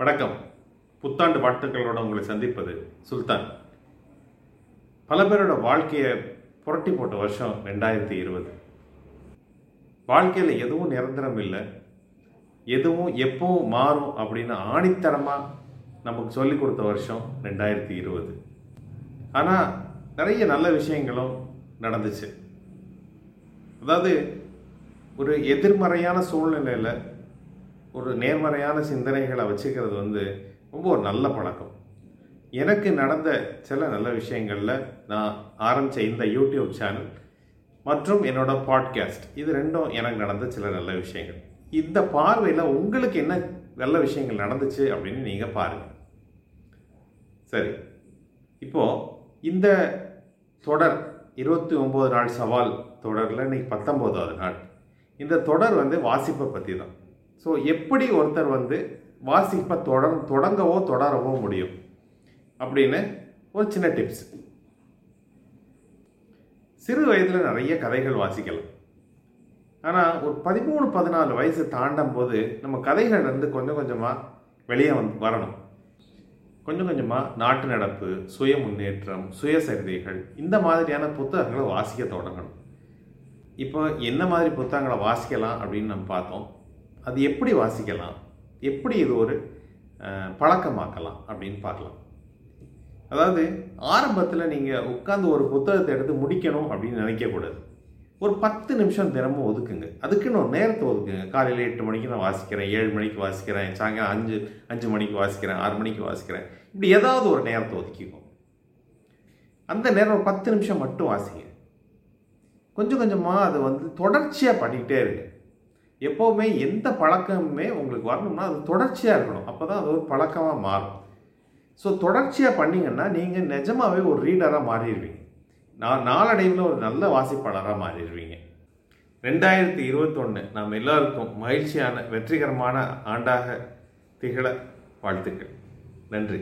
வணக்கம். புத்தாண்டு வாழ்த்துக்களோட உங்களை சந்திப்பது சுல்தான். பல பேரோட வாழ்க்கையை புரட்டி போட்ட வருஷம் ரெண்டாயிரத்தி இருபது. வாழ்க்கையில் எதுவும் நிரந்தரம் இல்லை. எதுவும் எப்பவும் மாறும் அப்படின்னு ஆணித்தரமாக நமக்கு சொல்லி கொடுத்த வருஷம் ரெண்டாயிரத்தி இருபது. ஆனால் நிறைய நல்ல விஷயங்களும் நடந்துச்சு. அதாவது ஒரு எதிர்மறையான சூழ்நிலையில் ஒரு நேர்மறையான சிந்தனைகளை வச்சுக்கிறது வந்து ரொம்ப ஒரு நல்ல பழக்கம். எனக்கு நடந்த சில நல்ல விஷயங்களில் நான் ஆரம்பித்த இந்த யூடியூப் சேனல் மற்றும் என்னோட பாட்காஸ்ட் இது ரெண்டும் எனக்கு நடந்த சில நல்ல விஷயங்கள். இந்த பார்வையில் உங்களுக்கு என்ன நல்ல விஷயங்கள் நடந்துச்சு அப்படின்னு நீங்கள் பாருங்கள் சரி. இப்போது இந்த தொடர் இருபத்தி ஒம்பது நாள் சவால் தொடரில் இன்னைக்கு பத்தொம்போதாவது நாள். இந்த தொடர் வந்து வாசிப்பை பற்றி தான் ஸோ எப்படி ஒருத்தர் வந்து வாசிப்பை தொடர் தொடங்கவோ தொடரவோ முடியும்? அப்படின்னு ஒரு சின்ன டிப்ஸ் சிறு வயதில் நிறைய கதைகள் வாசிக்கலாம். ஆனால் ஒரு பதிமூணு பதினாலு வயசு தாண்டும் போது நம்ம கதைகள் வந்து கொஞ்சம் கொஞ்சமாக வெளியே வந்து வரணும். கொஞ்சம் கொஞ்சமாக நாட்டு நடப்பு சுய முன்னேற்றம் சுயசரிதைகள் இந்த மாதிரியான புத்தகங்களை வாசிக்க தொடங்கணும். இப்போ என்ன மாதிரி புத்தகங்களை வாசிக்கலாம் அப்படின்னு நம்ம பார்த்தோம். அது எப்படி வாசிக்கலாம்? எப்படி இது ஒரு பழக்கமாக்கலாம் அப்படின்னு பார்க்கலாம். அதாவது ஆரம்பத்தில் நீங்கள் உட்காந்து ஒரு புத்தகத்தை எடுத்து முடிக்கணும் அப்படின்னு நினைக்கக்கூடாது. ஒரு பத்து நிமிஷம் தினமும் ஒதுக்குங்க. அதுக்குன்னு ஒரு நேரத்தை ஒதுக்குங்க. காலையில் எட்டு மணிக்கு நான் வாசிக்கிறேன் ஏழு மணிக்கு வாசிக்கிறேன் சாயங்காலம் அஞ்சு அஞ்சு மணிக்கு வாசிக்கிறேன் ஆறு மணிக்கு வாசிக்கிறேன். இப்படி ஏதாவது ஒரு நேரத்தை ஒதுக்கிக்கும் அந்த நேரம் ஒரு பத்து நிமிஷம் மட்டும் வாசிங்க. கொஞ்சம் கொஞ்சமாக அதை வந்து தொடர்ச்சியாக பண்ணிக்கிட்டே இருக்குது எப்போவுமே எந்த பழக்கமுமே உங்களுக்கு வரணும்னா அது தொடர்ச்சியாக இருக்கணும். அப்போ தான் அது ஒரு பழக்கமாக மாறும். ஸோ தொடர்ச்சியாக பண்ணிங்கன்னா நீங்கள் நிஜமாகவே ஒரு ரீடராக மாறிடுவீங்க. நான் நாளடைவில் ஒரு நல்ல வாசிப்பாளராக மாறிடுவீங்க. ரெண்டாயிரத்தி இருபத்தொன்று நாம் எல்லாருக்கும் மகிழ்ச்சியான வெற்றிகரமான ஆண்டாக திகழ வாழ்த்துக்கள். நன்றி.